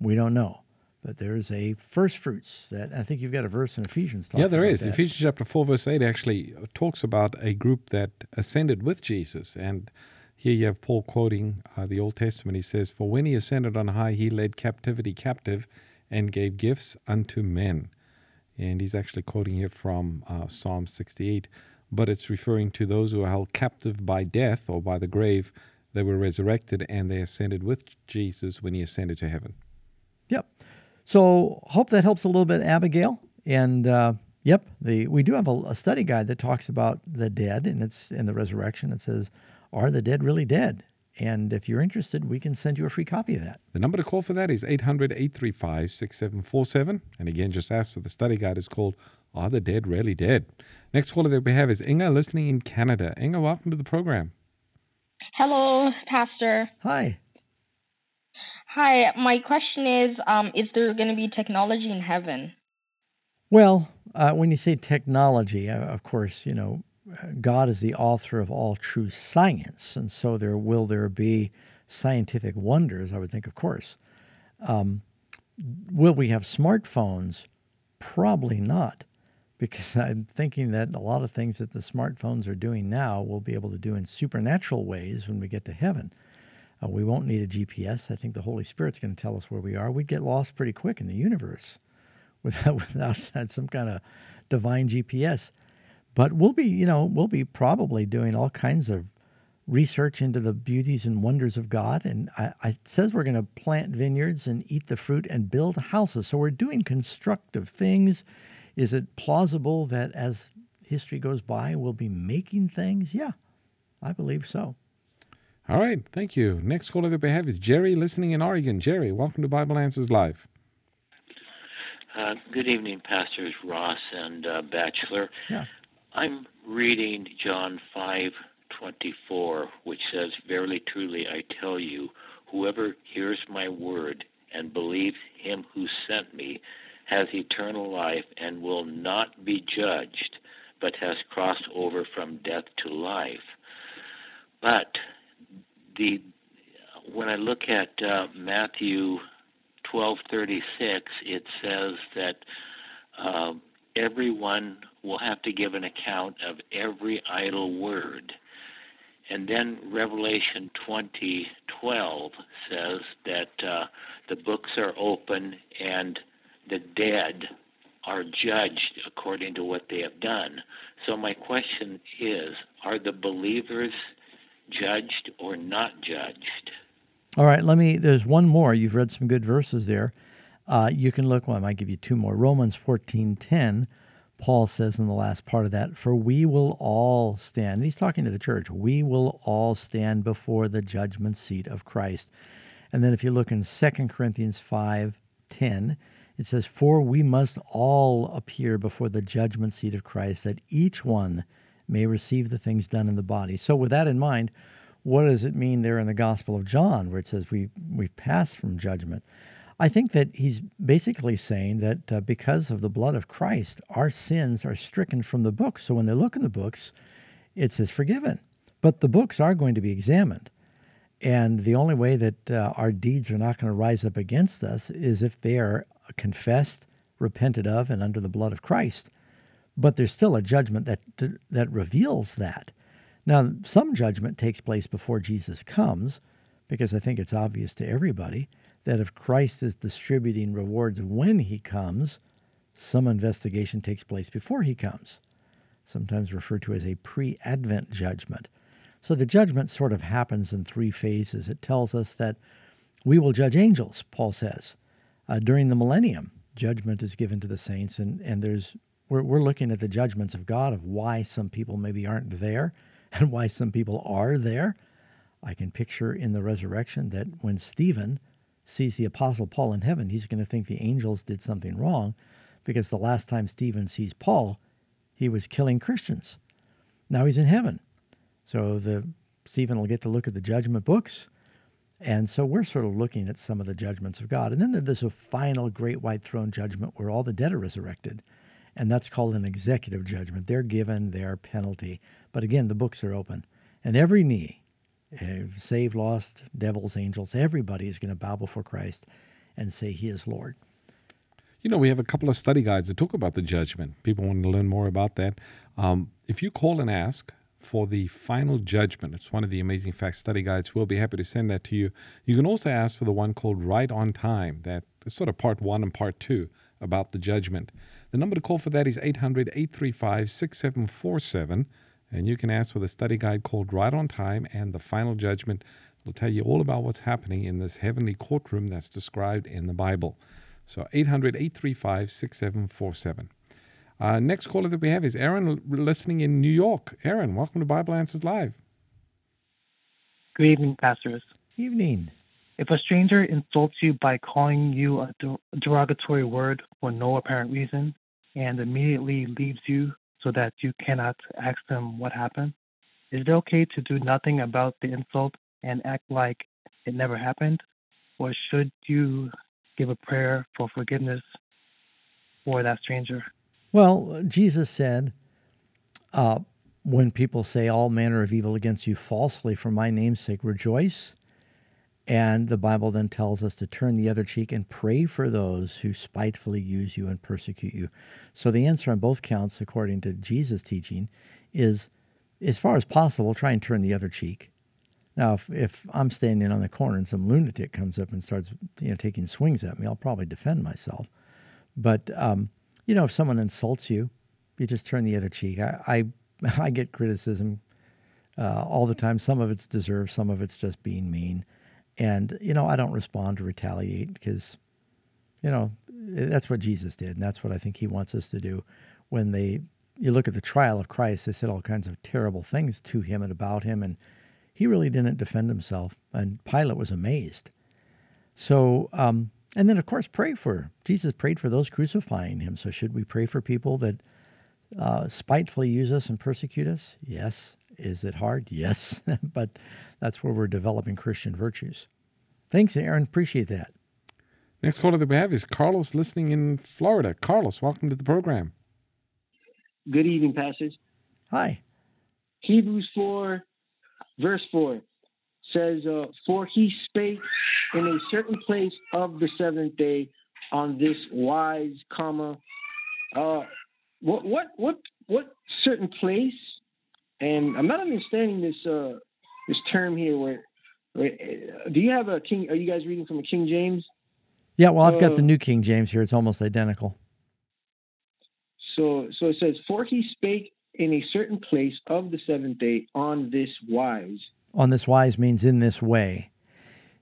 We don't know. But there's a first fruits that I think you've got a verse in Ephesians. Yeah, there is. That. Ephesians chapter 4, verse 8 actually talks about a group that ascended with Jesus. And here you have Paul quoting uh, the Old Testament. He says, For when he ascended on high, he led captivity captive and gave gifts unto men. And he's actually quoting here from uh, Psalm 68, but it's referring to those who are held captive by death or by the grave. They were resurrected and they ascended with Jesus when he ascended to heaven. Yep. So hope that helps a little bit, Abigail. And uh, yep, the we do have a, a, study guide that talks about the dead, and it's in the resurrection. It says, "Are the dead really dead?" And if you're interested, we can send you a free copy of that. The number to call for that is 800 835 6747. And again, just ask for the study guide. It's called Are the Dead Really Dead? Next caller that we have is Inga listening in Canada. Inga, welcome to the program. Hello, Pastor. Hi. Hi, my question is um, Is there going to be technology in heaven? Well, uh, when you say technology, uh, of course, you know, God is the author of all true science, and so there will there be scientific wonders. I would think, of course. Um, will we have smartphones? Probably not, because I'm thinking that a lot of things that the smartphones are doing now we'll be able to do in supernatural ways when we get to heaven. Uh, we won't need a GPS. I think the Holy Spirit's going to tell us where we are. We'd get lost pretty quick in the universe without without some kind of divine GPS. But we'll be, you know, we'll be probably doing all kinds of research into the beauties and wonders of God. And I, I, it says we're going to plant vineyards and eat the fruit and build houses. So we're doing constructive things. Is it plausible that as history goes by, we'll be making things? Yeah, I believe so. All right, thank you. Next caller that we have is Jerry, listening in Oregon. Jerry, welcome to Bible Answers Live. Uh, good evening, Pastors Ross and uh, Batchelor. Yeah. I'm reading John 5:24, which says, "Verily, truly, I tell you, whoever hears my word and believes him who sent me has eternal life and will not be judged, but has crossed over from death to life." But the when I look at uh, Matthew 12:36, it says that uh, everyone will have to give an account of every idle word. And then Revelation 20:12 says that uh, the books are open and the dead are judged according to what they have done. So my question is, are the believers judged or not judged? All right, let me. There's one more. You've read some good verses there. Uh, you can look. Well, I might give you two more. Romans 14:10 Paul says in the last part of that, For we will all stand. And he's talking to the church. We will all stand before the judgment seat of Christ. And then if you look in 2 Corinthians 5 10, it says, For we must all appear before the judgment seat of Christ, that each one may receive the things done in the body. So, with that in mind, what does it mean there in the Gospel of John, where it says we, we've passed from judgment? I think that he's basically saying that uh, because of the blood of Christ, our sins are stricken from the book. So when they look in the books, it says forgiven. But the books are going to be examined. And the only way that uh, our deeds are not going to rise up against us is if they are confessed, repented of, and under the blood of Christ. But there's still a judgment that, that reveals that. Now, some judgment takes place before Jesus comes, because I think it's obvious to everybody that if Christ is distributing rewards when he comes, some investigation takes place before he comes, sometimes referred to as a pre Advent judgment. So the judgment sort of happens in three phases. It tells us that we will judge angels, Paul says. Uh, during the millennium, judgment is given to the saints, and, and there's we're, we're looking at the judgments of God of why some people maybe aren't there and why some people are there. I can picture in the resurrection that when Stephen sees the Apostle Paul in heaven, he's going to think the angels did something wrong because the last time Stephen sees Paul, he was killing Christians. Now he's in heaven. So the Stephen will get to look at the judgment books. And so we're sort of looking at some of the judgments of God. And then there's a final great white throne judgment where all the dead are resurrected. And that's called an executive judgment. They're given their penalty. But again, the books are open. And every knee, uh, saved, lost, devils, angels, everybody is going to bow before Christ and say he is Lord. You know, we have a couple of study guides that talk about the judgment. People want to learn more about that. Um, if you call and ask for the final judgment, it's one of the amazing facts study guides. We'll be happy to send that to you. You can also ask for the one called Right on Time. That sort of part one and part two about the judgment. The number to call for that is 800 835 6747. And you can ask for the study guide called Right on Time and the Final Judgment. It'll tell you all about what's happening in this heavenly courtroom that's described in the Bible. So 800 835 6747. Uh, next caller that we have is Aaron, listening in New York. Aaron, welcome to Bible Answers Live. Good evening, pastors. Evening. If a stranger insults you by calling you a derogatory word for no apparent reason and immediately leaves you so that you cannot ask them what happened, is it okay to do nothing about the insult and act like it never happened? Or should you give a prayer for forgiveness for that stranger? Well, Jesus said, uh, when people say all manner of evil against you falsely for my name's sake, rejoice. And the Bible then tells us to turn the other cheek and pray for those who spitefully use you and persecute you. So the answer on both counts, according to Jesus' teaching, is as far as possible, try and turn the other cheek. Now, if, if I'm standing on the corner and some lunatic comes up and starts, you know, taking swings at me, I'll probably defend myself. But um, you know, if someone insults you, you just turn the other cheek. I I, I get criticism uh, all the time. Some of it's deserved, some of it's just being mean, and you know, I don't respond to retaliate because, you know, that's what Jesus did, and that's what I think He wants us to do. When they you look at the trial of Christ, they said all kinds of terrible things to him and about him, and he really didn't defend himself, and Pilate was amazed. So, um, and then of course, pray for Jesus prayed for those crucifying him. So, should we pray for people that uh, spitefully use us and persecute us? Yes. Is it hard? Yes. but that's where we're developing Christian virtues. Thanks, Aaron. Appreciate that. Next caller that we have is Carlos, listening in Florida. Carlos, welcome to the program. Good evening, pastors. Hi. Hebrews 4 verse 4 says, uh, For he spake in a certain place of the seventh day on this wise, comma, uh, what, what, what, what certain place? And I'm not understanding this, uh, this term here where, where uh, do you have a King, are you guys reading from a King James? Yeah, well, I've got the uh, New King James here. It's almost identical. So, so it says, For he spake in a certain place of the seventh day on this wise. On this wise means in this way.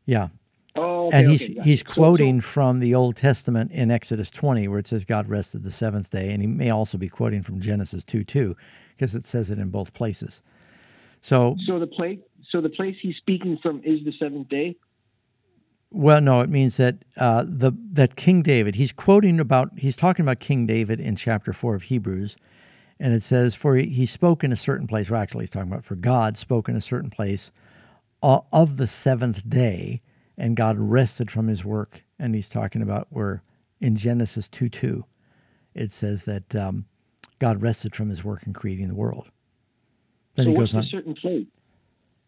Yeah. Oh, okay, and he's okay, he's so, quoting so, from the Old Testament in Exodus 20, where it says God rested the seventh day, and he may also be quoting from Genesis 2 2, because it says it in both places. So, so the place, so the place he's speaking from is the seventh day. Well, no, it means that uh, the that King David. He's quoting about. He's talking about King David in chapter four of Hebrews, and it says, For he spoke in a certain place, well, actually, he's talking about for God spoke in a certain place uh, of the seventh day, and God rested from his work. And he's talking about where in Genesis 2 2, it says that um, God rested from his work in creating the world. Then so he goes on. a certain place?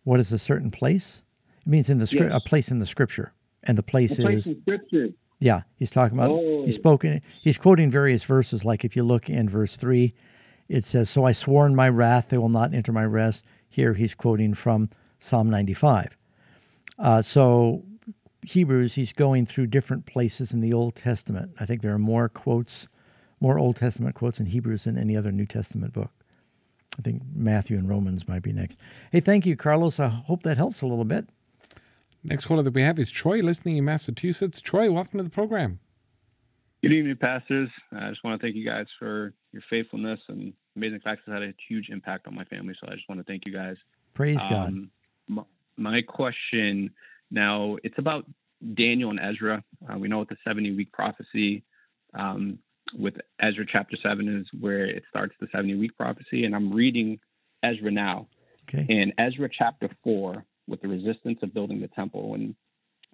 What is a certain place? It means in the scri- yes. a place in the scripture. And the place is. Place in scripture. Yeah, he's talking about. Oh. He's spoken. He's quoting various verses. Like if you look in verse three, it says, So I swore in my wrath, they will not enter my rest. Here he's quoting from Psalm 95. Uh, so, Hebrews, he's going through different places in the Old Testament. I think there are more quotes, more Old Testament quotes in Hebrews than any other New Testament book. I think Matthew and Romans might be next. Hey, thank you, Carlos. I hope that helps a little bit. Next caller that we have is Troy, listening in Massachusetts. Troy, welcome to the program. Good evening, pastors. I just want to thank you guys for your faithfulness and amazing facts has had a huge impact on my family. So I just want to thank you guys. Praise God. Um, my, my, question now it's about Daniel and Ezra. Uh, we know what the 70 week prophecy um, with Ezra chapter 7 is where it starts the 70 week prophecy. And I'm reading Ezra now. Okay. In Ezra chapter 4, with the resistance of building the temple, and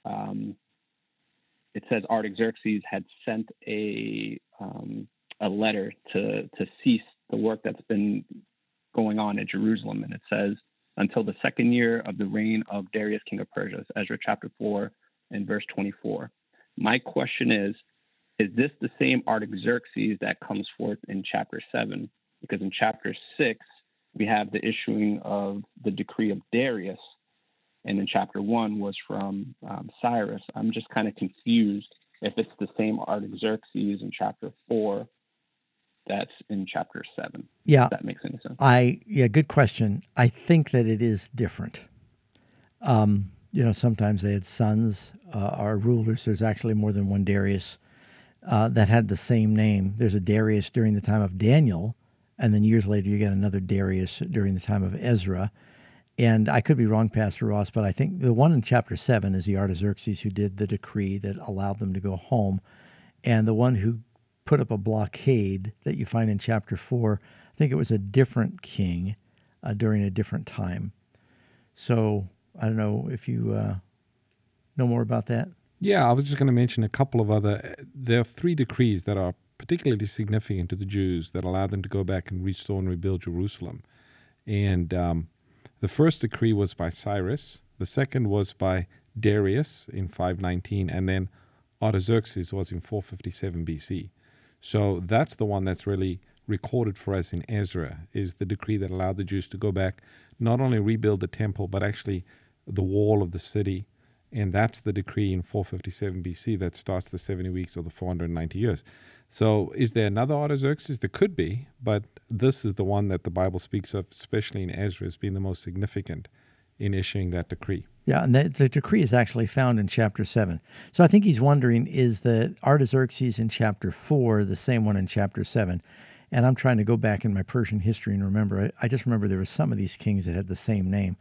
um, it says Artaxerxes had sent a um, a letter to to cease the work that's been going on in Jerusalem. And it says, until the second year of the reign of Darius, king of Persia. Ezra chapter 4 and verse 24. My question is is this the same Artaxerxes that comes forth in chapter 7? Because in chapter 6, we have the issuing of the decree of Darius, and in chapter 1 was from um, Cyrus. I'm just kind of confused if it's the same Artaxerxes in chapter 4 that's in chapter 7. Yeah. If that makes any sense. I yeah, good question. I think that it is different. Um, you know, sometimes they had sons uh, or rulers. There's actually more than one Darius uh, that had the same name. There's a Darius during the time of Daniel, and then years later you get another Darius during the time of Ezra. And I could be wrong, Pastor Ross, but I think the one in chapter seven is the Artaxerxes who did the decree that allowed them to go home, and the one who put up a blockade that you find in chapter four. I think it was a different king uh, during a different time. So I don't know if you uh, know more about that. Yeah, I was just going to mention a couple of other. There are three decrees that are particularly significant to the Jews that allow them to go back and restore and rebuild Jerusalem. And um, the first decree was by Cyrus, the second was by Darius in 519, and then Artaxerxes was in 457 BC. So that's the one that's really recorded for us in Ezra, is the decree that allowed the Jews to go back, not only rebuild the temple, but actually the wall of the city. And that's the decree in 457 BC that starts the 70 weeks or the 490 years. So, is there another Artaxerxes? There could be, but this is the one that the Bible speaks of, especially in Ezra, as being the most significant in issuing that decree. Yeah, and the, the decree is actually found in chapter 7. So I think he's wondering is the Artaxerxes in chapter 4 the same one in chapter 7? And I'm trying to go back in my Persian history and remember. I, I just remember there were some of these kings that had the same name.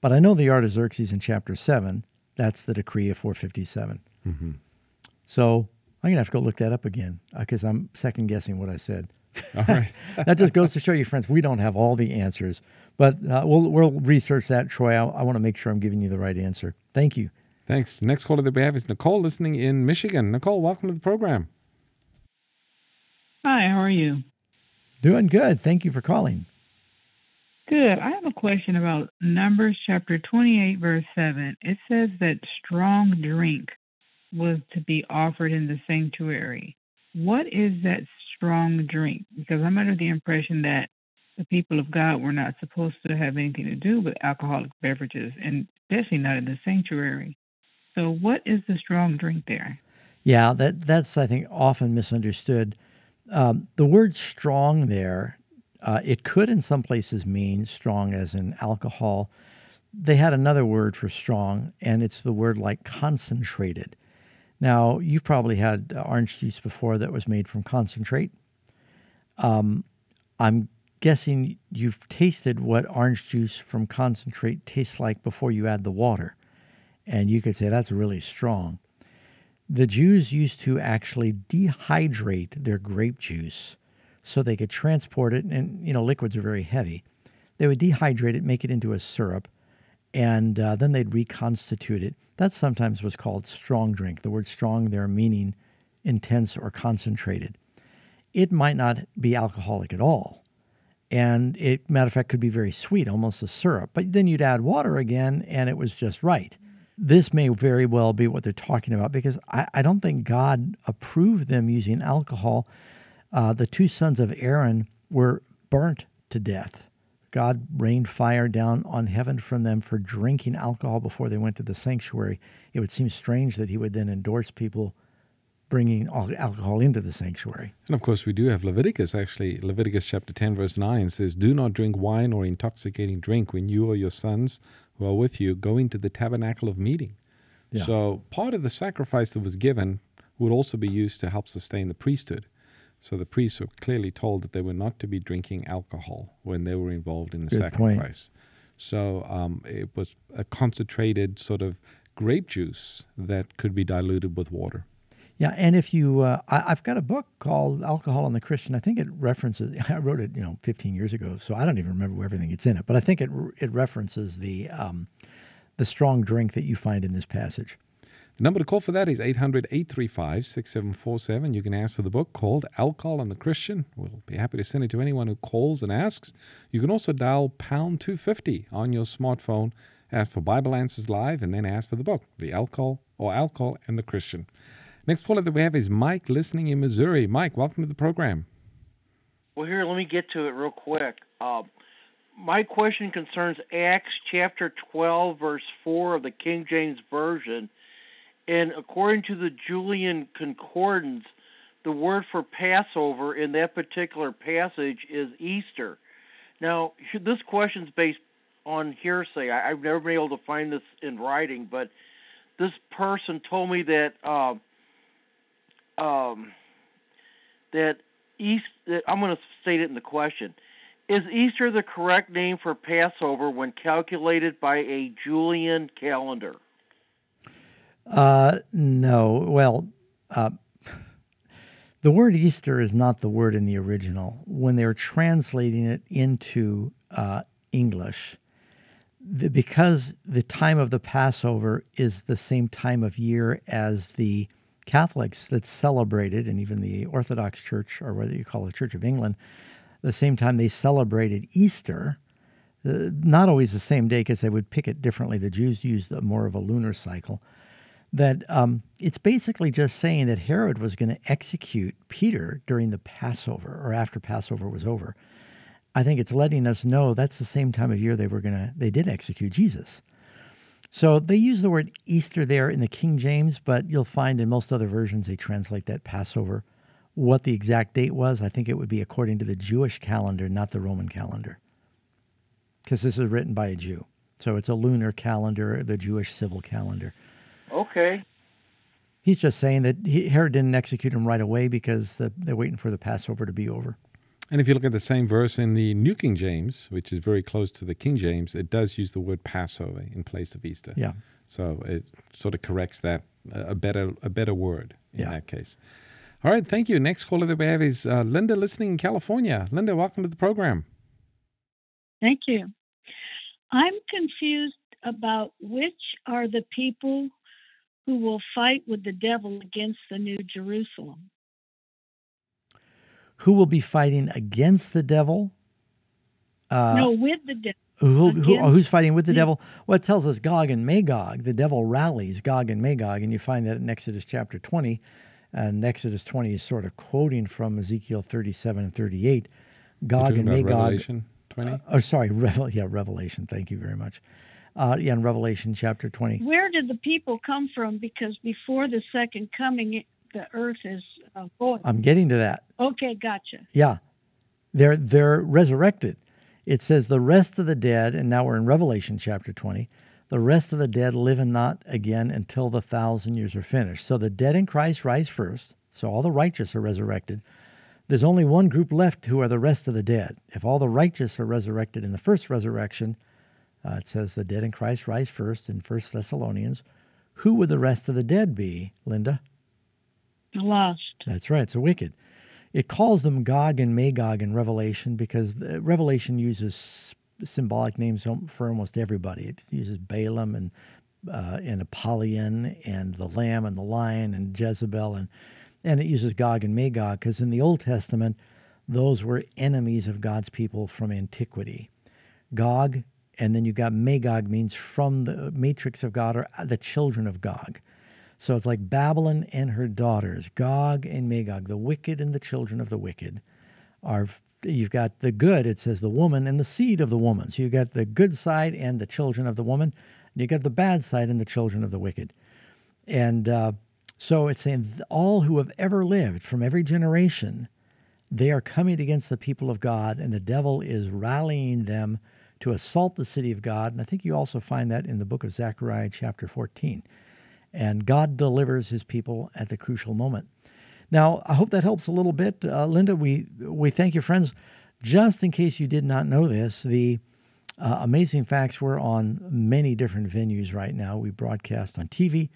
But I know the Artaxerxes in chapter 7, that's the decree of 457. Mm-hmm. So I'm going to have to go look that up again because uh, I'm second guessing what I said. All right. that just goes to show you, friends, we don't have all the answers. But uh, we'll, we'll research that, Troy. I, I want to make sure I'm giving you the right answer. Thank you. Thanks. Next caller that we have is Nicole listening in Michigan. Nicole, welcome to the program. Hi, how are you? Doing good. Thank you for calling. Good. I have a question about Numbers chapter 28, verse 7. It says that strong drink was to be offered in the sanctuary. What is that strong drink? Because I'm under the impression that the people of God were not supposed to have anything to do with alcoholic beverages, and especially not in the sanctuary. So, what is the strong drink there? Yeah, that that's I think often misunderstood. Um, the word strong there, uh, it could in some places mean strong as in alcohol. They had another word for strong, and it's the word like concentrated. Now, you've probably had orange juice before that was made from concentrate. Um, I'm guessing you've tasted what orange juice from concentrate tastes like before you add the water. And you could say that's really strong. The Jews used to actually dehydrate their grape juice so they could transport it. And, you know, liquids are very heavy. They would dehydrate it, make it into a syrup, and uh, then they'd reconstitute it. That sometimes was called strong drink. The word strong there meaning intense or concentrated. It might not be alcoholic at all. And it, matter of fact, could be very sweet, almost a syrup. But then you'd add water again, and it was just right this may very well be what they're talking about because I, I don't think God approved them using alcohol. Uh, the two sons of Aaron were burnt to death. God rained fire down on heaven from them for drinking alcohol before they went to the sanctuary. It would seem strange that he would then endorse people bringing alcohol into the sanctuary. And of course, we do have Leviticus, actually. Leviticus chapter 10, verse 9 says, Do not drink wine or intoxicating drink when you or your sons who are with you go into the tabernacle of meeting. Yeah. So part of the sacrifice that was given would also be used to help sustain the priesthood. So the priests were clearly told that they were not to be drinking alcohol when they were involved in the Good sacrifice. Point. So um, it was a concentrated sort of grape juice that could be diluted with water. Yeah, and if you, uh, I, have got a book called Alcohol and the Christian. I think it references. I wrote it, you know, 15 years ago, so I don't even remember everything it's in it. But I think it it references the um, the strong drink that you find in this passage. The number to call for that is 800 835 6747. You can ask for the book called Alcohol and the Christian. We'll be happy to send it to anyone who calls and asks. You can also dial pound 250 on your smartphone, ask for Bible Answers Live, and then ask for the book, The Alcohol or Alcohol and the Christian. Next caller that we have is Mike, listening in Missouri. Mike, welcome to the program. Well, here, let me get to it real quick. Uh, my question concerns Acts chapter 12, verse 4 of the King James Version. And according to the Julian Concordance, the word for Passover in that particular passage is Easter. Now, this question is based on hearsay. I, have never been able to find this in writing, but this person told me that uh, um, that East. That I'm going to state it in the question. Is Easter the correct name for Passover when calculated by a Julian calendar? Uh, no. Well, uh, the word Easter is not the word in the original. When they're translating it into uh, English, the, because the time of the Passover is the same time of year as the Catholics that celebrated, and even the Orthodox Church, or whether you call it Church of England, the same time they celebrated Easter, uh, not always the same day because they would pick it differently. The Jews used more of a lunar cycle that um, it's basically just saying that Herod was going to execute Peter during the Passover or after Passover was over. I think it's letting us know that's the same time of year they were going to they did execute Jesus. So they use the word Easter there in the King James, but you'll find in most other versions they translate that Passover. What the exact date was, I think it would be according to the Jewish calendar, not the Roman calendar. Because this is written by a Jew. So it's a lunar calendar, the Jewish civil calendar. Okay. He's just saying that he, Herod didn't execute him right away because the, they're waiting for the Passover to be over. And if you look at the same verse in the New King James, which is very close to the King James, it does use the word Passover in place of Easter. Yeah. So it sort of corrects that a better a better word in yeah. that case. All right, thank you. Next caller that we have is uh, Linda, listening in California. Linda, welcome to the program. Thank you. I'm confused about which are the people who will fight with the devil against the New Jerusalem. Who will be fighting against the devil? Uh, no, with the devil. Who, who, who's fighting with the devil? Well, it tells us Gog and Magog. The devil rallies Gog and Magog, and you find that in Exodus chapter 20. And Exodus 20 is sort of quoting from Ezekiel 37 and 38. Gog and Magog. Revelation 20? Uh, oh, sorry, Revel, yeah, Revelation. Thank you very much uh, yeah, in Revelation chapter 20. Where did the people come from? Because before the second coming, the earth is uh, void. I'm getting to that. Okay, gotcha. Yeah, they're they're resurrected. It says the rest of the dead, and now we're in Revelation chapter 20. The rest of the dead live and not again until the thousand years are finished. So the dead in Christ rise first. So all the righteous are resurrected. There's only one group left who are the rest of the dead. If all the righteous are resurrected in the first resurrection, uh, it says the dead in Christ rise first in First Thessalonians. Who would the rest of the dead be, Linda? The lost. That's right. It's a wicked. It calls them Gog and Magog in Revelation because Revelation uses symbolic names for almost everybody. It uses Balaam and uh, and Apollyon and the lamb and the lion and Jezebel and and it uses Gog and Magog because in the Old Testament those were enemies of God's people from antiquity. Gog and then you got Magog means from the matrix of God or uh, the children of Gog. So it's like Babylon and her daughters, Gog and Magog, the wicked and the children of the wicked are you've got the good, it says the woman and the seed of the woman. So you've got the good side and the children of the woman, and you got the bad side and the children of the wicked. And uh, so it's saying all who have ever lived from every generation, they are coming against the people of God, and the devil is rallying them to assault the city of God. And I think you also find that in the book of Zechariah, chapter 14. And God delivers his people at the crucial moment. Now, I hope that helps a little bit. Uh, Linda, we, we thank you, friends. Just in case you did not know this, the uh, Amazing Facts, we're on many different venues right now. We broadcast on TV,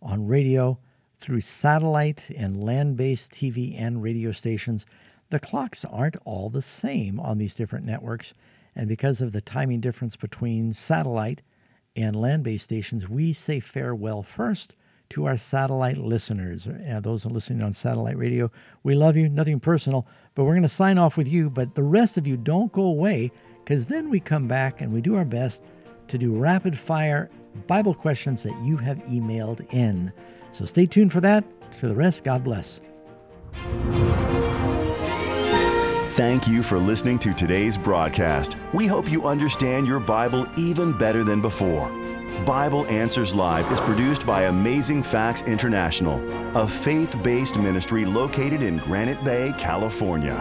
on radio, through satellite and land based TV and radio stations. The clocks aren't all the same on these different networks. And because of the timing difference between satellite and land based stations, we say farewell first to our satellite listeners. Uh, those are listening on satellite radio, we love you, nothing personal, but we're going to sign off with you. But the rest of you don't go away because then we come back and we do our best to do rapid fire Bible questions that you have emailed in. So stay tuned for that. To the rest, God bless. Thank you for listening to today's broadcast. We hope you understand your Bible even better than before. Bible Answers Live is produced by Amazing Facts International, a faith based ministry located in Granite Bay, California.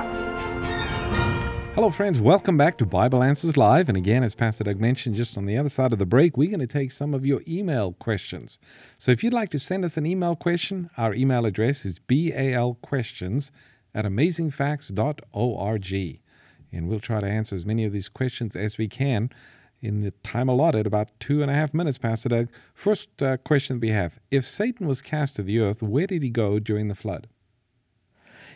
Hello, friends. Welcome back to Bible Answers Live. And again, as Pastor Doug mentioned just on the other side of the break, we're going to take some of your email questions. So if you'd like to send us an email question, our email address is balquestions at amazingfacts.org. And we'll try to answer as many of these questions as we can in the time allotted, about two and a half minutes, Pastor Doug. First uh, question we have If Satan was cast to the earth, where did he go during the flood?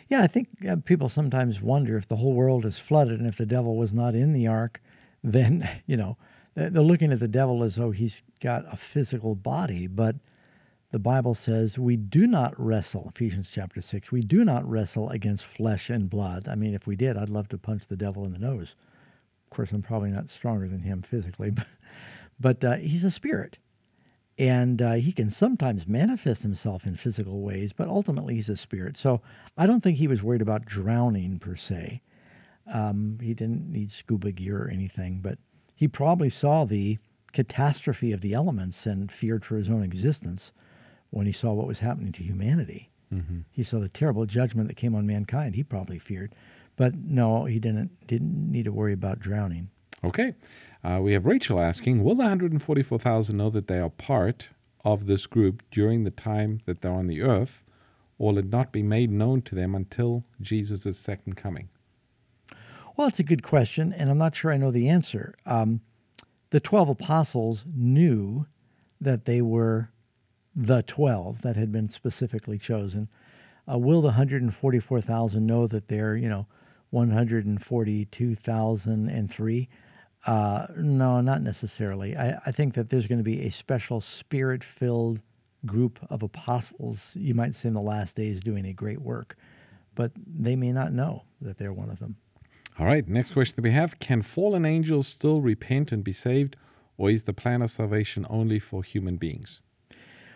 Yeah, I think uh, people sometimes wonder if the whole world is flooded and if the devil was not in the ark, then, you know, they're looking at the devil as though he's got a physical body. But the Bible says we do not wrestle, Ephesians chapter 6, we do not wrestle against flesh and blood. I mean, if we did, I'd love to punch the devil in the nose. Of course, I'm probably not stronger than him physically, but, but uh, he's a spirit. And uh, he can sometimes manifest himself in physical ways, but ultimately he's a spirit. So I don't think he was worried about drowning per se. Um, he didn't need scuba gear or anything, but he probably saw the catastrophe of the elements and feared for his own existence when he saw what was happening to humanity. Mm-hmm. He saw the terrible judgment that came on mankind. He probably feared, but no, he didn't. Didn't need to worry about drowning. Okay, uh, we have Rachel asking: Will the 144,000 know that they are part of this group during the time that they're on the earth, or will it not be made known to them until Jesus' second coming? Well, it's a good question, and I'm not sure I know the answer. Um, the 12 apostles knew that they were the 12 that had been specifically chosen. Uh, will the 144,000 know that they're, you know, 142,003? Uh, no, not necessarily. I, I think that there's going to be a special spirit filled group of apostles, you might say in the last days, doing a great work, but they may not know that they're one of them. All right, next question that we have Can fallen angels still repent and be saved, or is the plan of salvation only for human beings?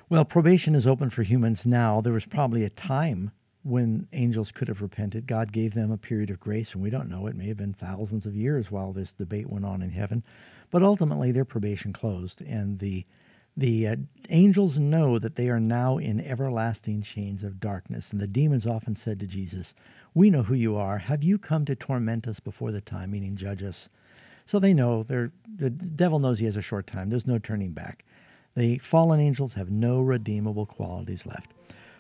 Well, probation is open for humans now. There was probably a time when angels could have repented. God gave them a period of grace, and we don't know. It may have been thousands of years while this debate went on in heaven. But ultimately, their probation closed, and the the uh, angels know that they are now in everlasting chains of darkness. And the demons often said to Jesus, We know who you are. Have you come to torment us before the time, meaning judge us? So they know the devil knows he has a short time. There's no turning back. The fallen angels have no redeemable qualities left.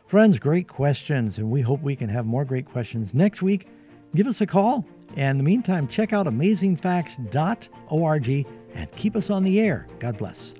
Friends, great questions, and we hope we can have more great questions next week. Give us a call. And in the meantime, check out amazingfacts.org and keep us on the air. God bless.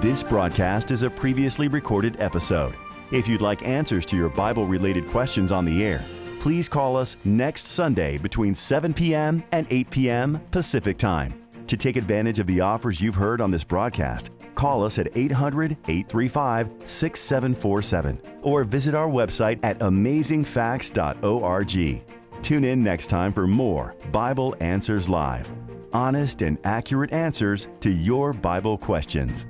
This broadcast is a previously recorded episode. If you'd like answers to your Bible related questions on the air, please call us next Sunday between 7 p.m. and 8 p.m. Pacific Time. To take advantage of the offers you've heard on this broadcast, call us at 800 835 6747 or visit our website at amazingfacts.org. Tune in next time for more Bible Answers Live honest and accurate answers to your Bible questions.